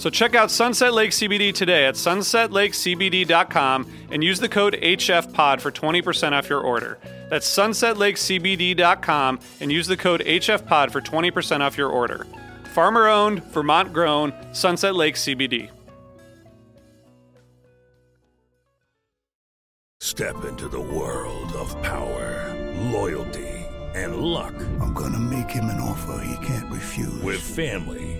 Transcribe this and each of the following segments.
So check out Sunset Lake CBD today at sunsetlakecbd.com and use the code HFPOD for 20% off your order. That's sunsetlakecbd.com and use the code HFPOD for 20% off your order. Farmer owned, Vermont grown, Sunset Lake CBD. Step into the world of power, loyalty, and luck. I'm gonna make him an offer he can't refuse. With family,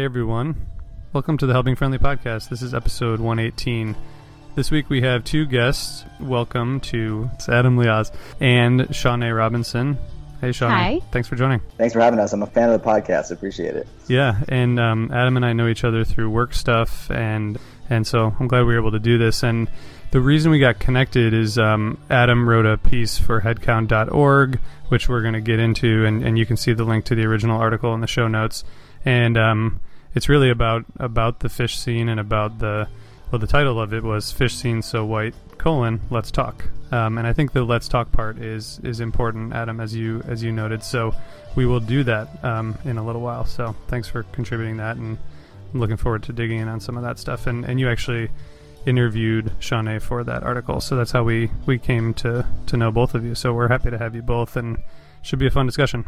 Hey everyone, welcome to the Helping Friendly Podcast. This is episode 118. This week we have two guests. Welcome to it's Adam Lioz and Shaunea Robinson. Hey Shaunea, Hi. thanks for joining. Thanks for having us. I'm a fan of the podcast. I appreciate it. Yeah, and um, Adam and I know each other through work stuff, and and so I'm glad we were able to do this. And the reason we got connected is um, Adam wrote a piece for Headcount.org, which we're going to get into, and, and you can see the link to the original article in the show notes. And um, it's really about about the Phish scene and about the well, the title of it was "Phish Scene So White: colon Let's Talk." Um, and I think the "Let's Talk" part is is important, Adam, as you as you noted. So we will do that um, in a little while. So thanks for contributing that, and I'm looking forward to digging in on some of that stuff. And and you actually interviewed Shaunea for that article, so that's how we we came to to know both of you. So we're happy to have you both, and should be a fun discussion.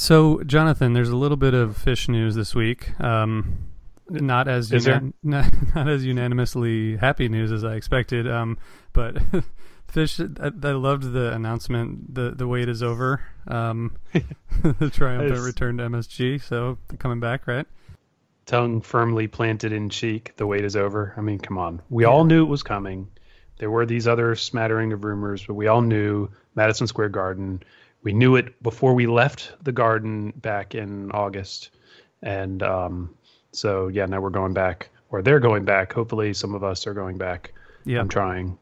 So, Jonathan, there's a little bit of Phish news this week. Um, not as not, not as unanimously happy news as I expected. Um, but Phish, I, I loved the announcement. the The wait is over. Um, the triumphant return to MSG. So coming back, right? tongue firmly planted in cheek. The wait is over. I mean, come on. We all knew it was coming. There were these other smattering of rumors, but we all knew Madison Square Garden. We knew it before we left the garden back in August. And um, so, yeah, now we're going back, or they're going back. Hopefully, some of us are going back Yeah. I'm trying.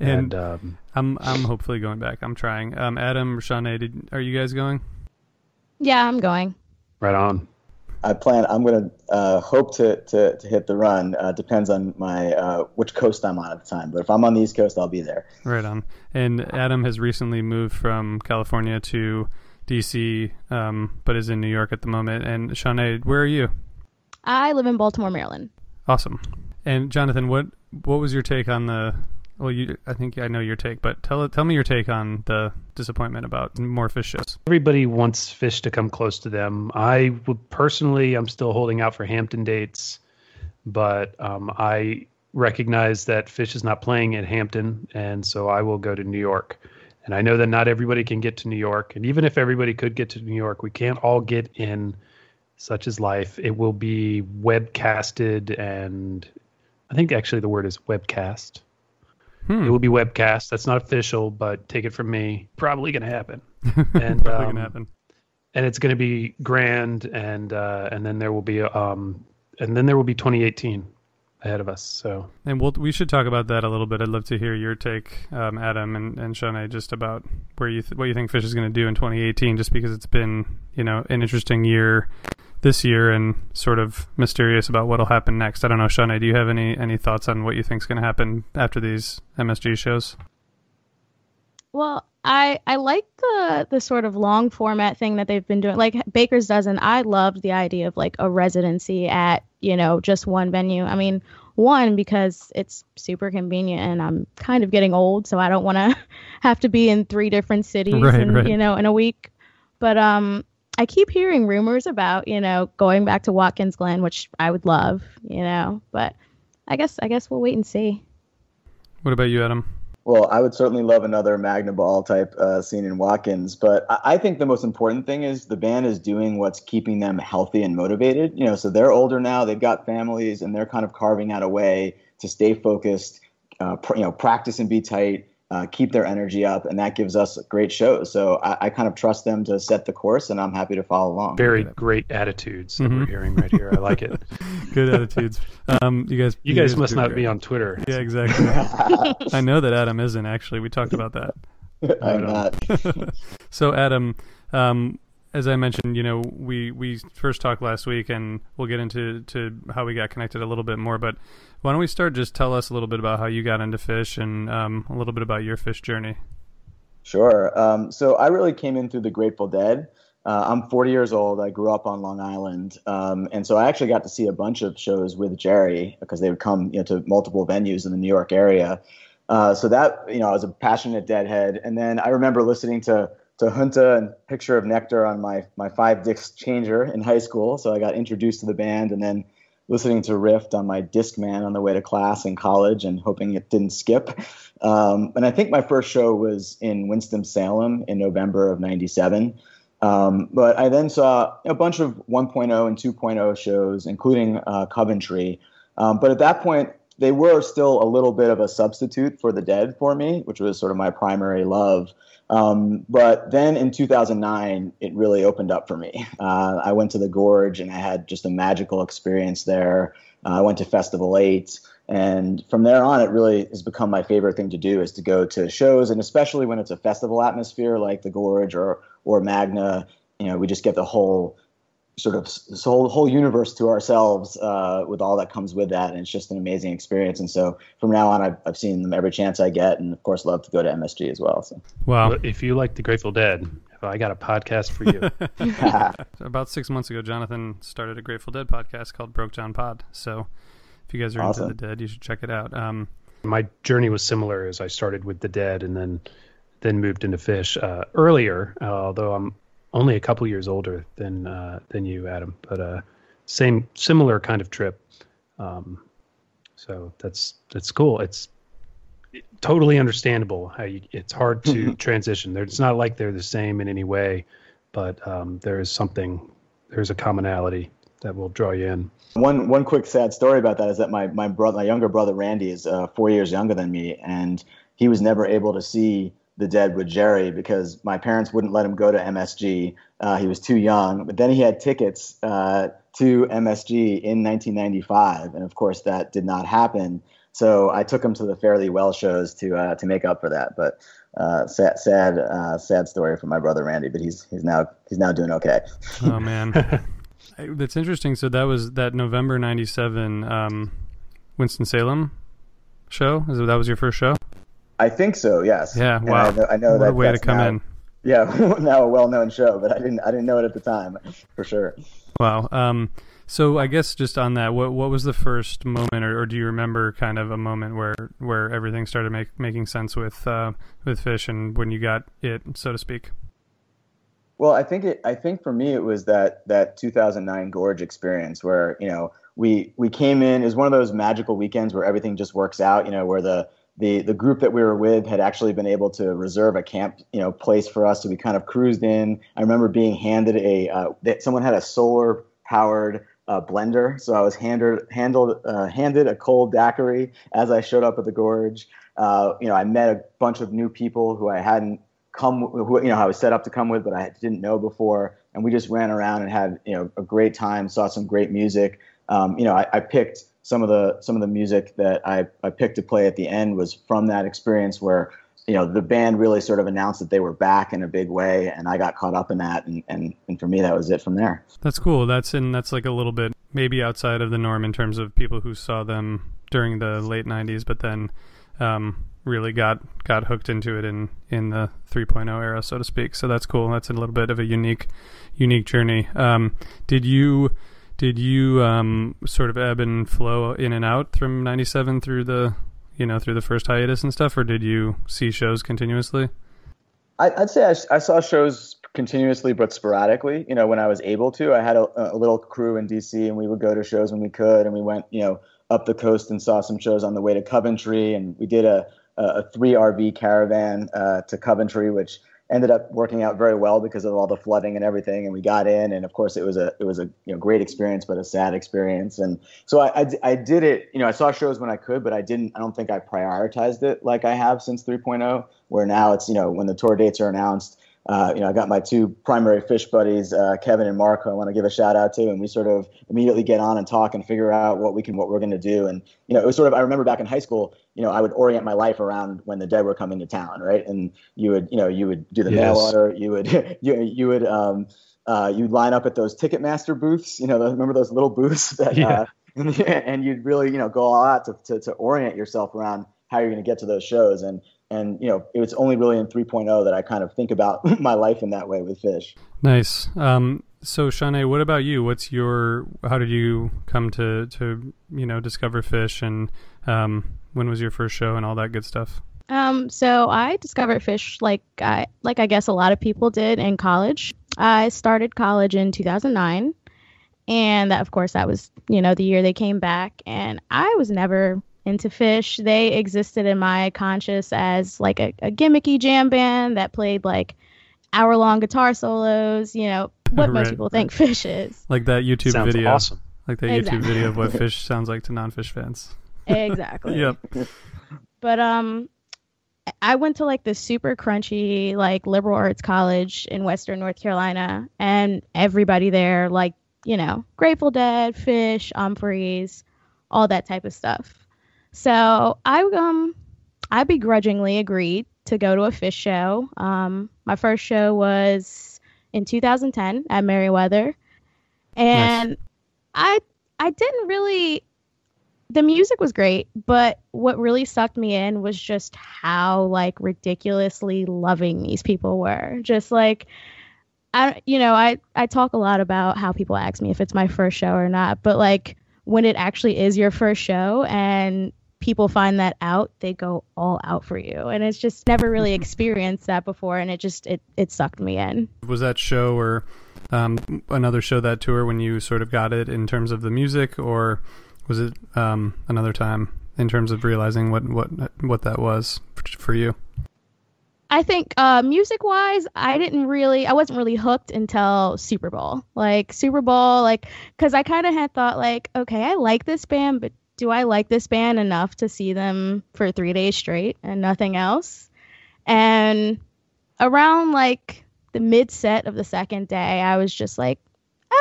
And, And, um, I'm I'm hopefully going back. I'm trying. Um, Adam, Shaunea, did are you guys going? Yeah, I'm going. right on. I plan. I'm gonna uh, hope to, to to hit the run. Uh, depends on my uh, which coast I'm on at the time. But if I'm on the East Coast, I'll be there. Right on. And Adam has recently moved from California to DC, um, but is in New York at the moment. And Shaunea, where are you? I live in Baltimore, Maryland. Awesome. And Jonathan, what what was your take on the? Well, you I think I know your take, but tell tell me your take on the disappointment about more Phish shows. Everybody wants Phish to come close to them. I would personally, I'm still holding out for Hampton dates, but um, I recognize that Phish is not playing at Hampton, and so I will go to New York. And I know that not everybody can get to New York, and even if everybody could get to New York, we can't all get in. Such is life. It will be webcasted, and I think actually the word is webcast. Hmm. It will be webcast. That's not official, but take it from me. Probably going to happen. And Probably um, gonna happen. and it's going to be grand and uh, and then there will be um and then there will be 2018 ahead of us so And we'll, we should talk about that a little bit. I'd love to hear your take, um, Adam and, and Shaunea, just about where you th- what you think Phish is going to do in 2018, just because it's been you know an interesting year this year and sort of mysterious about what'll happen next. I don't know, Shaunea, do you have any any thoughts on what you think is going to happen after these MSG shows? Well, I I like the the sort of long format thing that they've been doing. Like Baker's dozen, I loved the idea of like a residency at, you know, just one venue. I mean, one because it's super convenient and I'm kind of getting old, so I don't want to have to be in three different cities Right, in, right. you know, in a week. But um I keep hearing rumors about, you know, going back to Watkins Glen, which I would love, you know, but I guess I guess we'll wait and see. What about you, Adam? Well, I would certainly love another Magnaball type uh, scene in Watkins, but I, I think the most important thing is the band is doing what's keeping them healthy and motivated. You know, so they're older now, they've got families, and they're kind of carving out a way to stay focused, uh, pr- you know, practice and be tight, uh, keep their energy up, and that gives us great shows. So I, I kind of trust them to set the course, and I'm happy to follow along. very great attitudes that we're Mhm. hearing right here i like it Good attitudes. Um, you guys, you guys must not great. be on twitter Yeah, exactly. I know that Adam isn't actually. We talked about that. I'm not. So Adam, um, as I mentioned, you know, we we first talked last week, and we'll get into to how we got connected a little bit more. But why don't we start? Just tell us a little bit about how you got into Phish, and um, a little bit about your Phish journey. Sure. Um, so I really came in through the Grateful Dead. Uh, I'm 40 years old. I grew up on Long Island, um, and so I actually got to see a bunch of shows with Jerry because they would come, you know, to multiple venues in the New York area. Uh, so that, you know, I was a passionate Deadhead, and then I remember listening to to Junta and Picture of Nectar on my my five disc changer in high school. So I got introduced to the band, and then listening to Rift on my Discman on the way to class in college, and hoping it didn't skip. Um, and I think my first show was in Winston Salem in November of '97. Um, but I then saw a bunch of 1.0 and 2.0 shows, including uh, Coventry. Um, but at that point, they were still a little bit of a substitute for the Dead for me, which was sort of my primary love. Um, but then in 2009, it really opened up for me. Uh, I went to the Gorge and I had just a magical experience there. Uh, I went to Festival 8. And from there on, it really has become my favorite thing to do is to go to shows, and especially when it's a festival atmosphere like the Gorge or or Magna. You know, we just get the whole sort of this whole whole universe to ourselves uh, with all that comes with that, and it's just an amazing experience. And so from now on, I've, I've seen them every chance I get, and of course, love to go to MSG as well. So Wow. Well, if you like the grateful dead i got a podcast for you About six months ago, Jonathan started a Grateful Dead podcast called Broke Down Pod. So if you guys are Awesome. into the Dead, you should check it out. Um, my journey was similar as I started with the dead and then then moved into Phish uh, earlier, uh, although I'm only a couple years older than uh, than you, Adam. But uh, same similar kind of trip. Um, so that's that's cool. It's totally understandable how you, it's hard to transition. There, it's not like they're the same in any way, but um, there is something. There's a commonality that will draw you in. One one quick sad story about that is that my my brother, my younger brother Randy, is uh, four years younger than me, and he was never able to see the Dead with Jerry because my parents wouldn't let him go to MSG. Uh, he was too young, but then he had tickets uh, to MSG in 1995, and of course that did not happen. so I took him to the Fare Thee Well shows to uh, to make up for that. But uh, sad sad uh, sad story for my brother Randy, but he's he's now he's now doing okay. oh man, that's interesting. So that was that November '97 um, Winston Salem show. Is that was your first show? I think so. Yes. Yeah. Wow. I know, I know what that a way to come now, in. Yeah, now a well-known show, but I didn't I didn't know it at the time for sure. Wow. Um, so I guess just on that, what what was the first moment, or, or do you remember kind of a moment where, where everything started make, making sense with uh, with Phish and when you got it, so to speak? Well, I think it. I think for me, it was that that 2009 Gorge experience where you know we we came in. is one of those magical weekends where everything just works out. You know, where the the the group that we were with had actually been able to reserve a camp you know place for us. So we kind of cruised in. I remember being handed a uh, someone had a solar powered uh, blender. So I was handed handled uh, handed a cold daiquiri as I showed up at the gorge. Uh, you know, I met a bunch of new people who I hadn't come who you know I was set up to come with, but I didn't know before, and we just ran around and had you know a great time. Saw some great music. Um, you know, I, I picked some of the some of the music that I, I picked to play at the end was from that experience where you know the band really sort of announced that they were back in a big way, and I got caught up in that, and and, and for me that was it from there. That's cool. That's in that's like a little bit maybe outside of the norm in terms of people who saw them during the late '90s, but then um, really got got hooked into it in in the 3.0 era, so to speak. So that's cool. That's a little bit of a unique unique journey. Um, did you did you um, sort of ebb and flow in and out from '97 through the you know through the first hiatus and stuff, or did you see shows continuously? I, I'd say I, I saw shows continuously but sporadically. You know, when I was able to, I had a, a little crew in DC, and we would go to shows when we could, and we went, you know, up the coast and saw some shows on the way to Coventry, and we did a a, three RV caravan uh, to Coventry, which ended up working out very well because of all the flooding and everything. And we got in, and of course, it was a it was a you know great experience, but a sad experience. And so I, I, I did it. You know, I saw shows when I could, but I didn't. I don't think I prioritized it like I have since 3.0, where now it's you know when the tour dates are announced. Uh, you know, I got my two primary Phish buddies, uh, Kevin and Mark, who I want to give a shout out to, and we sort of immediately get on and talk and figure out what we can, what we're going to do. And you know, it was sort of. I remember back in high school, you know, I would orient my life around when the dead were coming to town, right? And you would, you know, you would do the mail Yes. order, you would, you you would, um, uh, you'd line up at those Ticketmaster booths. You know, remember those little booths that, Yeah. uh, and you'd really, you know, go all out to, to, to orient yourself around how you're going to get to those shows. And and you know, it was only really in 3.0 that I kind of think about my life in that way with Phish. Nice. Um, so, Shaunea, what about you? What's your? How did you come to to you know discover Phish, and um, when was your first show, and all that good stuff? Um, so I discovered Phish like I like I guess a lot of people did in college. I started college in 2009, and that of course that was you know the year they came back, and I was never into Phish. They existed in my conscious as like a, a gimmicky jam band that played like hour long guitar solos. You know what most people think Phish is. Like that YouTube Sounds video, awesome. like that Exactly. YouTube video of what Phish sounds like to non-Phish fans. Exactly. Yep. But um I went to like this super crunchy like liberal arts college in western North Carolina and everybody there like, you know, Grateful Dead, Phish, Umphreys, all that type of stuff. So I um I begrudgingly agreed to go to a Phish show. Um my first show was in 2010 at Merriweather. And I I didn't really the music was great, but what really sucked me in was just how like ridiculously loving these people were. Just like I you know, I I talk a lot about how people ask me if it's my first show or not, but like when it actually is your first show and people find that out, they go all out for you. And it's just never really experienced that before and it just it it sucked me in. Was that show or um, another show that tour when you sort of got it in terms of the music, or was it um, another time in terms of realizing what what what that was for, for you? I think uh, music wise, I didn't really, I wasn't really hooked until Superball. Like Superball, like, because I kind of had thought, like, okay, I like this band, but do I like this band enough to see them for three days straight and nothing else? And around like the mid set of the second day, I was just like,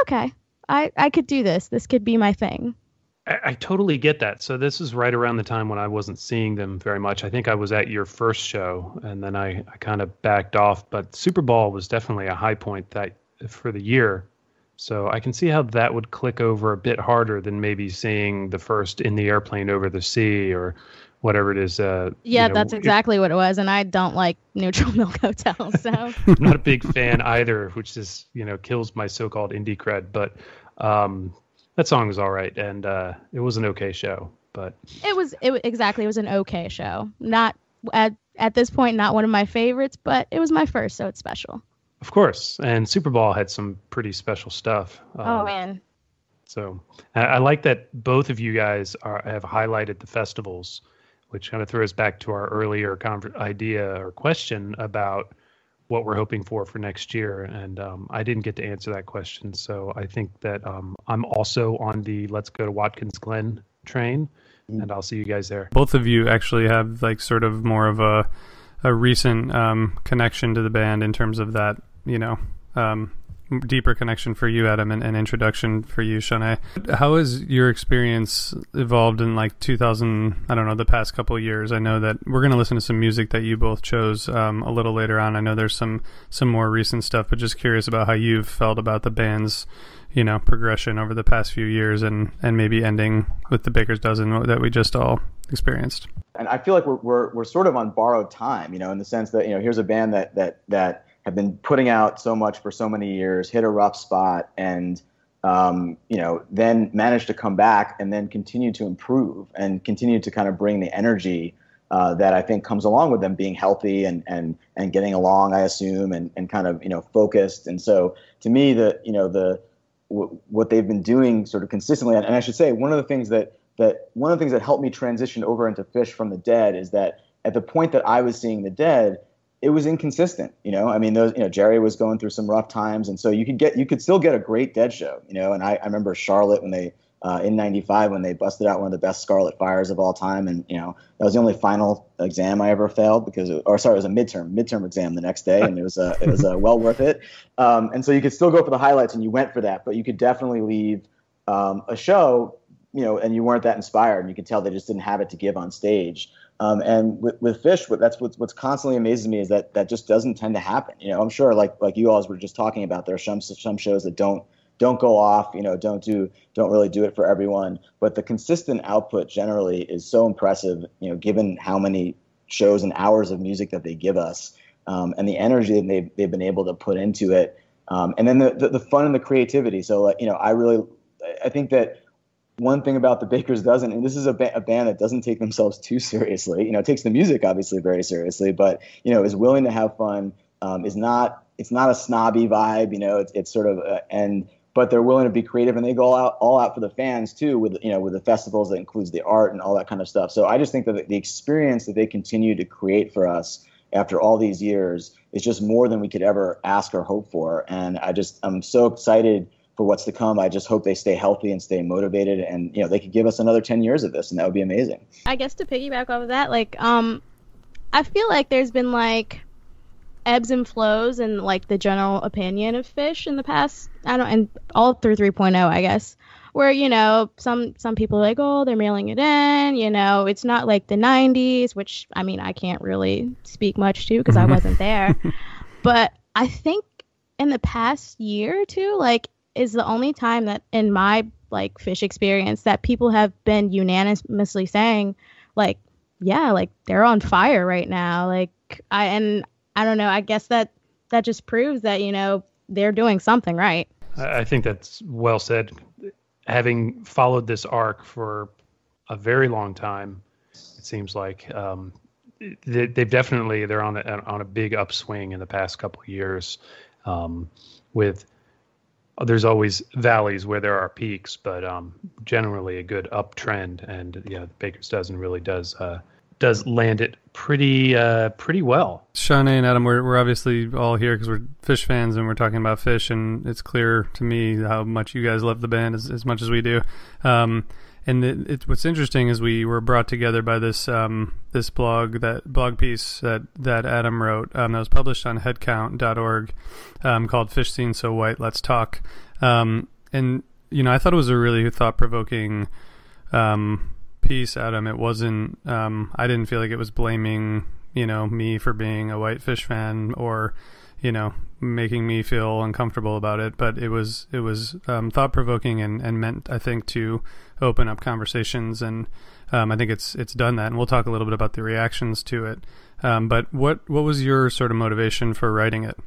okay, I, I could do this. This could be my thing. I, I totally get that. So this is right around the time when I wasn't seeing them very much. I think I was at your first show, and then I, I kind of backed off. But Superball was definitely a high point that for the year. So I can see how that would click over a bit harder than maybe seeing the first in the airplane over the sea or whatever it is. Uh, Yeah, you know, that's exactly what it was, and I don't like Neutral Milk Hotel, so I'm not a big fan either, which is you know kills my so-called indie cred. But um, that song was all right, and uh, it was an okay show. But it was it exactly it was an okay show. Not at at this point not one of my favorites, but it was my first, so it's special. of course, and Superball had some pretty special stuff. oh Um, man, So I, I like that both of you guys are, have highlighted the festivals, which kind of throws back to our earlier conver- idea or question about what we're hoping for for next year. And um, I didn't get to answer that question. So I think that um, I'm also on the Let's Go to Watkins Glen train, and I'll see you guys there. Both of you actually have like sort of more of a a recent um, connection to the band in terms of that, you know, um, deeper connection for you, Adam, and, and introduction for you, Shaunea. How has your experience evolved in like 2000? I don't know, the past couple years. I know that we're going to listen to some music that you both chose um, a little later on. I know there's some some more recent stuff, but just curious about how you've felt about the band's you know progression over the past few years and and maybe ending with the baker's dozen that we just all experienced and I feel like we're, we're we're sort of on borrowed time, you know, in the sense that you know here's a band that that that have been putting out so much for so many years, hit a rough spot, and um, you know then managed to come back and then continue to improve and continue to kind of bring the energy uh, that I think comes along with them being healthy and and and getting along, I assume, and and kind of you know focused. And so to me, the you know the w- what they've been doing sort of consistently, and, and I should say one of the things that that one of the things that helped me transition over into Phish from the Dead is that at the point that I was seeing the Dead, it was inconsistent. You know, I mean, those you know Jerry was going through some rough times, and so you could get you could still get a great Dead show. You know, and I, I remember Charlotte when they uh, in '95 when they busted out one of the best Scarlet Fires of all time, and you know that was the only final exam I ever failed because, it, or sorry, it was a midterm midterm exam the next day, and it was uh, it was uh, well worth it. Um, and so you could still go for the highlights, and you went for that, but you could definitely leave um, a show, you know, and you weren't that inspired, and you could tell they just didn't have it to give on stage. Um, and with, with Phish, what, that's what's, what's constantly amazes me is that that just doesn't tend to happen. You know, I'm sure like like you all were just talking about, there are some some shows that don't don't go off. You know, don't do don't really do it for everyone. But the consistent output generally is so impressive. You know, given how many shows and hours of music that they give us, um, and the energy that they've they've been able to put into it, um, and then the, the the fun and the creativity. So like, you know, I really I think that one thing about the Baker's Dozen, and this is a, ba- a band that doesn't take themselves too seriously. You know, takes the music obviously very seriously, but you know, is willing to have fun. Um, is not it's not a snobby vibe. You know, it's it's sort of uh, and but they're willing to be creative and they go all out all out for the fans too with you know with the festivals that includes the art and all that kind of stuff. So I just think that the experience that they continue to create for us after all these years is just more than we could ever ask or hope for. And I just I'm so excited for what's to come. I just hope they stay healthy and stay motivated, and you know they could give us another ten years of this, and that would be amazing. I guess to piggyback off of that, like, um, I feel like there's been like ebbs and flows in like the general opinion of Phish in the past. I don't, and all through 3.0, I guess, where you know some some people are like, oh, they're mailing it in. You know, it's not like the 90s, which I mean, I can't really speak much to because I wasn't there. but I think in the past year or two, like, is the only time that in my like Phish experience that people have been unanimously saying like yeah like they're on fire right now like i and i don't know i guess that that just proves that you know they're doing something right I think that's well said. Having followed this arc for a very long time, it seems like um, they, they've definitely they're on a, on a big upswing in the past couple years. Um, with there's always valleys where there are peaks, but um, generally a good uptrend. And yeah, the Baker's dozen really does uh, does land it pretty uh, pretty well. Shaunea and Adam, we're, we're obviously all here because we're Phish fans and we're talking about Phish, and it's clear to me how much you guys love the band as, as much as we do. Um, and it, it, what's interesting is we were brought together by this um, this blog that blog piece that that Adam wrote um, that was published on Headcount.org um, called "Phish Scene So White, Let's Talk." Um, and you know, I thought it was a really thought provoking um, piece, Adam, it wasn't. Um, I didn't feel like it was blaming you know me for being a white Phish fan or you know making me feel uncomfortable about it but it was it was um, thought provoking and, and meant I think to open up conversations and um, I think it's it's done that and we'll talk a little bit about the reactions to it um, but what what was your sort of motivation for writing it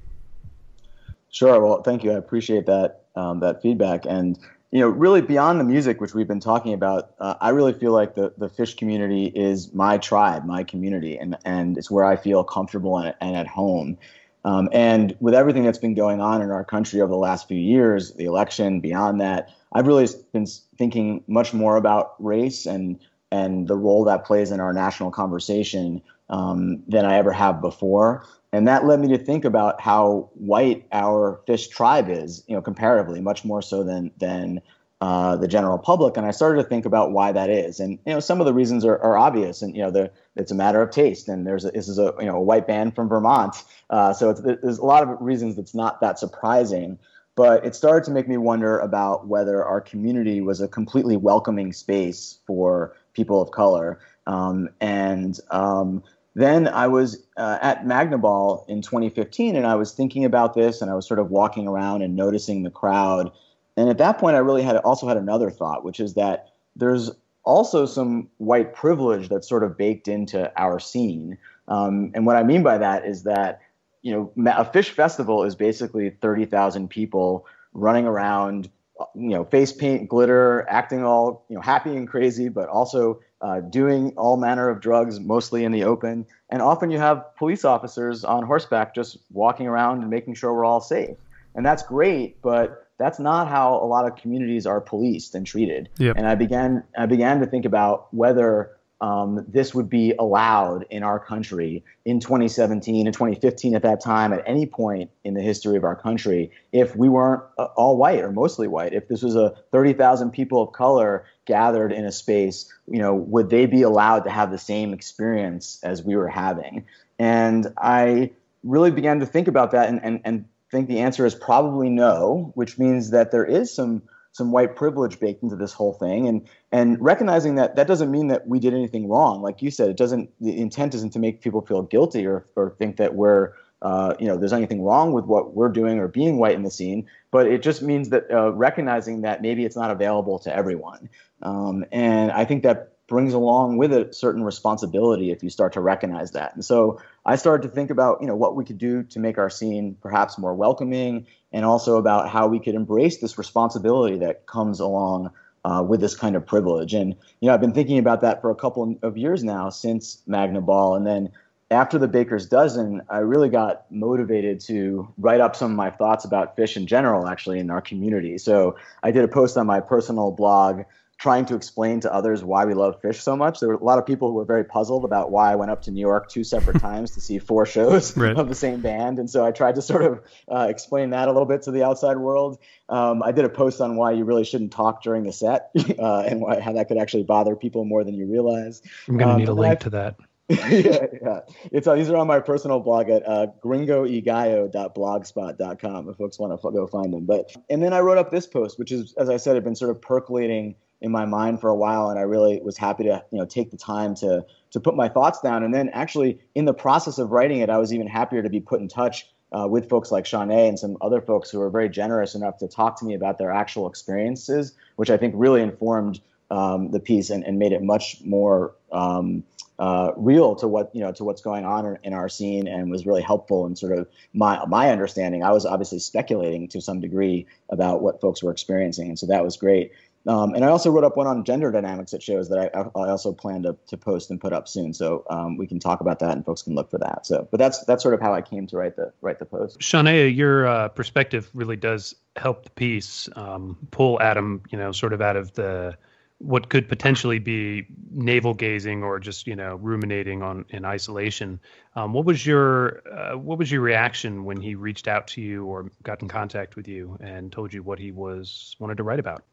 Sure. Well, thank you. I appreciate that um, that feedback. And you know, really beyond the music, which we've been talking about, uh, I really feel like the, the Phish community is my tribe, my community, and, and it's where I feel comfortable and, and at home. Um, and with everything that's been going on in our country over the last few years, the election, beyond that, I've really been thinking much more about race and and the role that plays in our national conversation um, than I ever have before. And that led me to think about how white our Phish tribe is, you know, comparatively, much more so than than uh, the general public. And I started to think about why that is. And you know, some of the reasons are, are obvious. And you know, the, it's a matter of taste. And there's a, this is a you know a white band from Vermont, uh, so there's a lot of reasons that's not that surprising. But it started to make me wonder about whether our community was a completely welcoming space for people of color. Um, and um, then I was uh, at Magnaball in 2015, and I was thinking about this, and I was sort of walking around and noticing the crowd. And at that point, I really had also had another thought, which is that there's also some white privilege that's sort of baked into our scene. Um, and what I mean by that is that you know a Phish festival is basically 30,000 people running around, you know, face paint, glitter, acting all you know happy and crazy, but also uh, doing all manner of drugs, mostly in the open. And often you have police officers on horseback just walking around and making sure we're all safe. And that's great, but that's not how a lot of communities are policed and treated. Yep. And I began I began to think about whether um, this would be allowed in our country in 2017 and 2015 at that time at any point in the history of our country if we weren't uh, all white or mostly white if this was a 30,000 people of color gathered in a space you know would they be allowed to have the same experience as we were having and I really began to think about that and, and, and think the answer is probably no which means that there is some some white privilege baked into this whole thing. And and recognizing that that doesn't mean that we did anything wrong. Like you said it doesn't the intent isn't to make people feel guilty or or think that we're uh, you know there's anything wrong with what we're doing or being white in the scene. But it just means that uh, recognizing that maybe it's not available to everyone. Um, and i think that brings along with it certain responsibility if you start to recognize that. And so I started to think about, you know, what we could do to make our scene perhaps more welcoming and also about how we could embrace this responsibility that comes along uh, with this kind of privilege. And, you know, I've been thinking about that for a couple of years now since Magnaball. And then after the Baker's Dozen, I really got motivated to write up some of my thoughts about Phish in general, actually, in our community. So I did a post on my personal blog trying to explain to others why we love Phish so much. There were a lot of people who were very puzzled about why I went up to New York two separate times to see four shows right. of the same band, and so I tried to sort of uh, explain that a little bit to the outside world. Um, I did a post on why you really shouldn't talk during the set uh, and why, how that could actually bother people more than you realize. I'm going to um, need a link I, to that. yeah, yeah. It's uh, these are on my personal blog at uh, gringoegallo.blogspot.com if folks want to go find them. But and then I wrote up this post, which is, as I said, had been sort of percolating in my mind for a while, and I really was happy to you know take the time to to put my thoughts down. And then actually, in the process of writing it, I was even happier to be put in touch uh, with folks like Shaunea and some other folks who were very generous enough to talk to me about their actual experiences, which I think really informed um, the piece and, and made it much more um, uh, real to what you know to what's going on in our scene, and was really helpful in sort of my my understanding. I was obviously speculating to some degree about what folks were experiencing, and so that was great. Um, and I also wrote up one on gender dynamics at shows that I, I also plan to, to post and put up soon. So um, we can talk about that and folks can look for that. So, but that's that's sort of how I came to write the write the post. Shaunea, your uh, perspective really does help the piece um, pull Adam, you know, sort of out of the what could potentially be navel gazing or just you know ruminating on in isolation. Um, what was your uh, what was your reaction when he reached out to you or got in contact with you and told you what he was wanted to write about?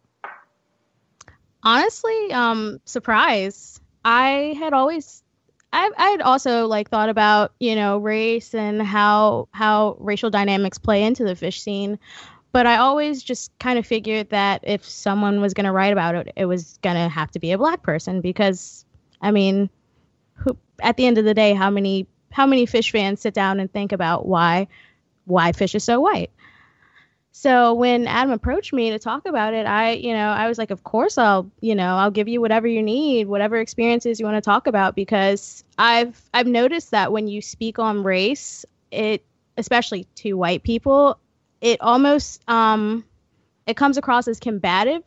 Honestly um surprised i had always I, I had also like thought about you know race and how how racial dynamics play into the Phish scene but I always just kind of figured that if someone was going to write about it, it was going to have to be a black person because, I mean, who, at the end of the day, how many how many Phish fans sit down and think about why why Phish is so white? So when Adam approached me to talk about it, I, you know, I was like, of course I'll, you know, I'll give you whatever you need, whatever experiences you want to talk about because I've I've noticed that when you speak on race, it especially to white people, it almost um it comes across as combative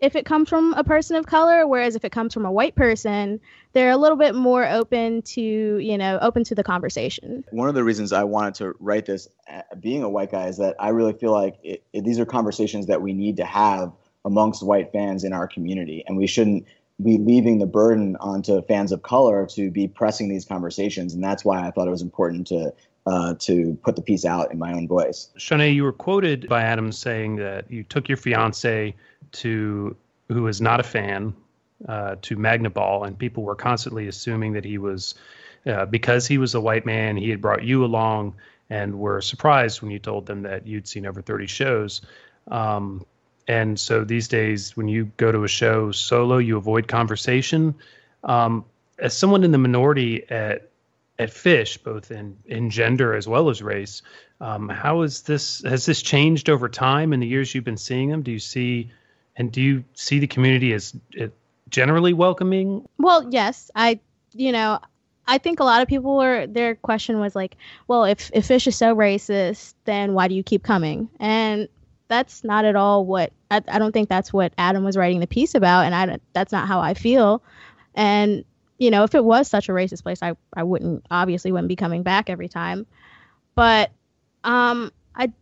if it comes from a person of color whereas if it comes from a white person they're a little bit more open to you know open to the conversation one of the reasons i wanted to write this uh, being a white guy is that i really feel like it, it, these are conversations that we need to have amongst white fans in our community and we shouldn't be leaving the burden onto fans of color to be pressing these conversations and that's why i thought it was important to uh, to put the piece out in my own voice. Shaunea, you were quoted by Adam saying that you took your fiance to, who is not a fan, uh, to Magnaball, and people were constantly assuming that he was, uh, because he was a white man, he had brought you along, and were surprised when you told them that you'd seen over 30 shows. Um, and so these days, when you go to a show solo, you avoid conversation. Um, as someone in the minority at at Phish, both in in gender as well as race. Um, how is this? Has this changed over time in the years you've been seeing them? Do you see, and do you see the community as generally welcoming? Well, yes, I, you know, I think a lot of people were their question was like, well, if if Phish is so racist, then why do you keep coming? And that's not at all what I, I don't think that's what Adam was writing the piece about, and I that's not how I feel. And you know, if it was such a racist place, I, I wouldn't obviously wouldn't be coming back every time. But um, I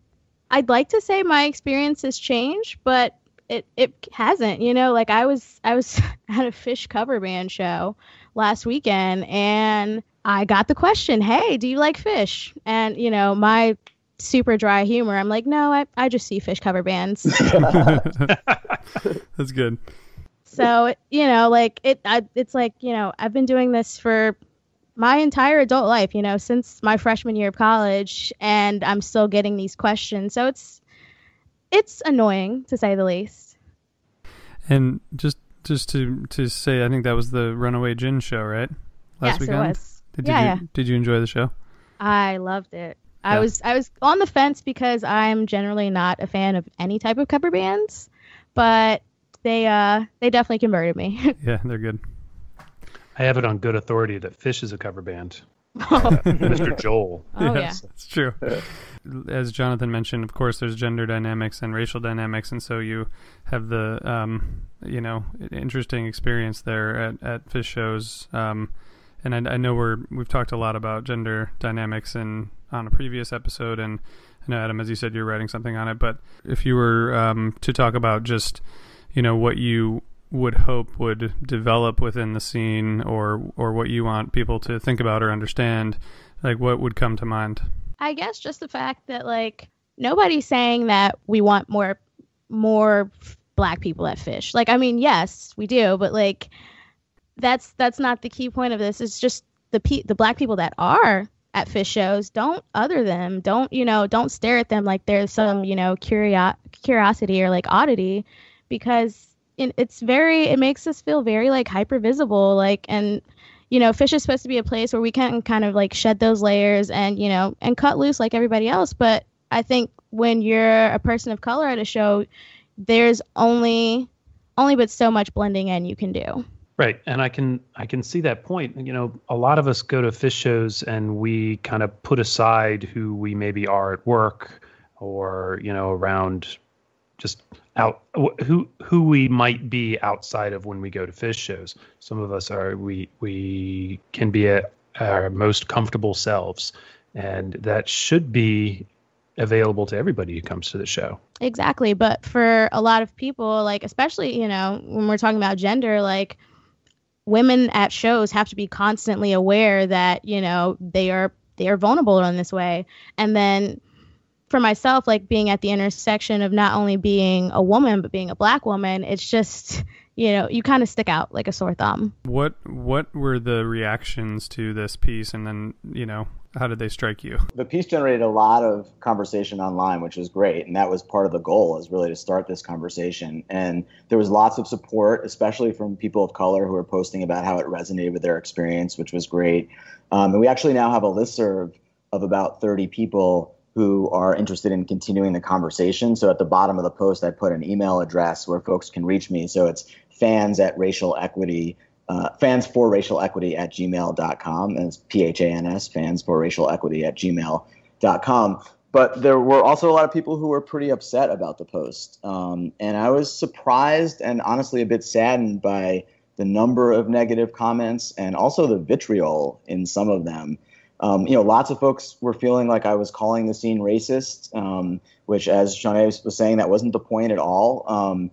I'd like to say my experience has changed, but it it hasn't. You know, like I was I was at a Phish cover band show last weekend, and I got the question, "Hey, do you like Phish And you know, my super dry humor, I'm like, "No, I I just see Phish cover bands." That's good so you know like it I, it's like you know i've been doing this for my entire adult life you know since my freshman year of college and i'm still getting these questions so it's it's annoying to say the least and just just to to say i think that was the runaway gin show right last yes, weekend it was. did, yeah, you, yeah. did you enjoy the show i loved it yeah. i was i was on the fence because i'm generally not a fan of any type of cover bands but they uh they definitely converted me. yeah, they're good. I have it on good authority that Phish is a cover band. Mr. Joel. Oh yes, yeah, it's true. As Jonathan mentioned, of course, there's gender dynamics and racial dynamics, and so you have the um, you know interesting experience there at at Phish shows. Um, and I, I know we're we've talked a lot about gender dynamics in on a previous episode, and I know Adam, as you said, you're writing something on it. But if you were um, to talk about just you know what you would hope would develop within the scene or or what you want people to think about or understand like what would come to mind? I guess just the fact that like nobody's saying that we want more more black people at Phish. Like i mean yes we do but like that's that's not the key point of this. It's just the pe- the black people that are at Phish shows don't other them don't you know don't stare at them like there's some you know curio- curiosity or like oddity because it's very it makes us feel very like hyper visible like and you know Phish is supposed to be a place where we can kind of like shed those layers and you know and cut loose like everybody else. But i think when you're a person of color at a show there's only only but so much blending in you can do. Right. And i can i can see that point. You know a lot of us go to Phish shows and we kind of put aside who we maybe are at work or you know around just out who who we might be outside of when we go to Phish shows. Some of us are we we can be at our most comfortable selves, and that should be available to everybody who comes to the show. Exactly, but for a lot of people, like especially you know when we're talking about gender, like women at shows have to be constantly aware that you know they are they are vulnerable in this way, and then for myself, like being at the intersection of not only being a woman but being a black woman, it's just you know you kind of stick out like a sore thumb. What what were the reactions to this piece, and then you know how did they strike you? The piece generated a lot of conversation online, which was great, and that was part of the goal is really to start this conversation. And there was lots of support, especially from people of color who were posting about how it resonated with their experience, which was great. Um, and we actually now have a listserv of about 30 people who are interested in continuing the conversation. So at the bottom of the post, I put an email address where folks can reach me. So it's fans at racial equity, uh, fans for racial equity at gmail.com. And it's P H A N S, fans for racial equity at gmail.com. But there were also a lot of people who were pretty upset about the post. Um, and I was surprised and honestly a bit saddened by the number of negative comments and also the vitriol in some of them. Um, you know, lots of folks were feeling like I was calling the scene racist, um, which, as Shaunea was saying, that wasn't the point at all. Um,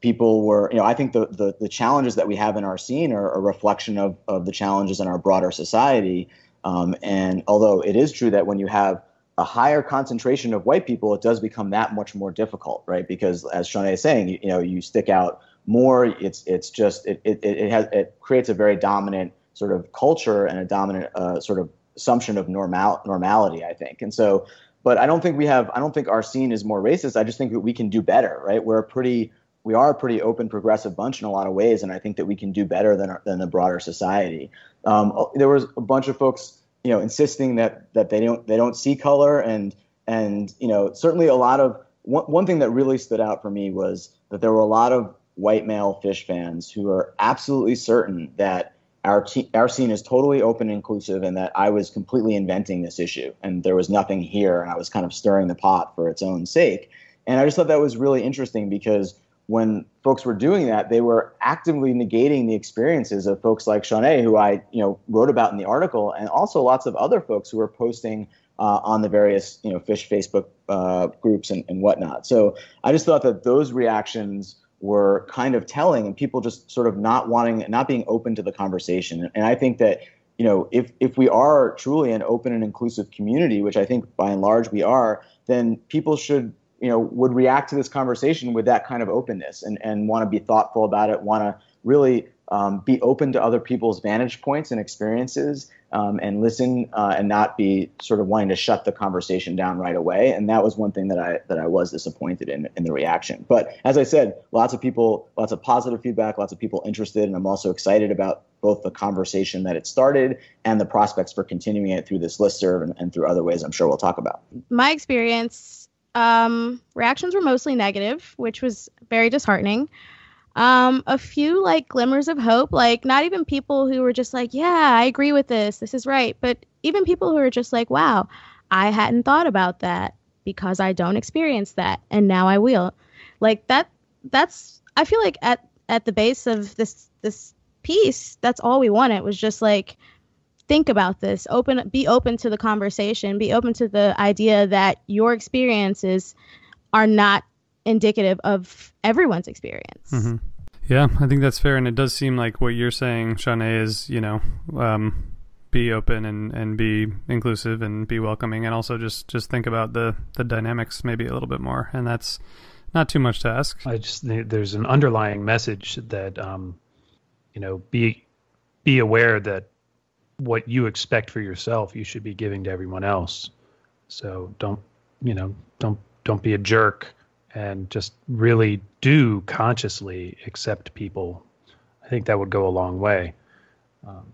people were, you know, I think the, the, the challenges that we have in our scene are a reflection of of the challenges in our broader society. Um, and although it is true that when you have a higher concentration of white people, it does become that much more difficult, right? Because as Shaunea is saying, you, you know, you stick out more. It's it's just it it, it has it creates a very dominant sort of culture and a dominant uh, sort of assumption of normal normality, I think. And so, but I don't think we have. I don't think our scene is more racist. I just think that we can do better, right? We're a pretty we are a pretty open, progressive bunch in a lot of ways, and I think that we can do better than our, than the broader society. Um, there was a bunch of folks, you know, insisting that that they don't they don't see color, and and you know, certainly a lot of one, one thing that really stood out for me was that there were a lot of white male Phish fans who are absolutely certain that our te- our scene is totally open and inclusive, and that I was completely inventing this issue, and there was nothing here, and I was kind of stirring the pot for its own sake. And I just thought that was really interesting because when folks were doing that, they were actively negating the experiences of folks like Shaunea, who I you know wrote about in the article, and also lots of other folks who were posting uh, on the various you know Phish Facebook uh, groups and, and whatnot. So I just thought that those reactions were kind of telling and people just sort of not wanting not being open to the conversation. And i think that you know if if we are truly an open and inclusive community which i think by and large we are then people should you know would react to this conversation with that kind of openness and and want to be thoughtful about it want to really um, be open to other people's vantage points and experiences um, and listen uh, and not be sort of wanting to shut the conversation down right away. And that was one thing that I that I was disappointed in in the reaction. But as I said, lots of people, lots of positive feedback, lots of people interested, and I'm also excited about both the conversation that it started and the prospects for continuing it through this listserv and, and through other ways I'm sure we'll talk about. My experience, um, reactions were mostly negative, which was very disheartening um, a few like glimmers of hope, like not even people who were just like, yeah, I agree with this, this is right, but even people who are just like, wow, I hadn't thought about that because I don't experience that, and now I will. Like that, that's I feel like at at the base of this this piece, that's all we wanted was just like think about this open be open to the conversation be open to the idea that your experiences are not indicative of everyone's experience. Mm-hmm. Yeah, I think that's fair, and it does seem like what you're saying, Shaunea, is you know, um, be open and, and be inclusive and be welcoming, and also just just think about the the dynamics maybe a little bit more, and that's not too much to ask. I just there's an underlying message that um, you know, be be aware that what you expect for yourself, you should be giving to everyone else. So don't you know, don't don't be a jerk and just really do consciously accept people, I think that would go a long way. Um,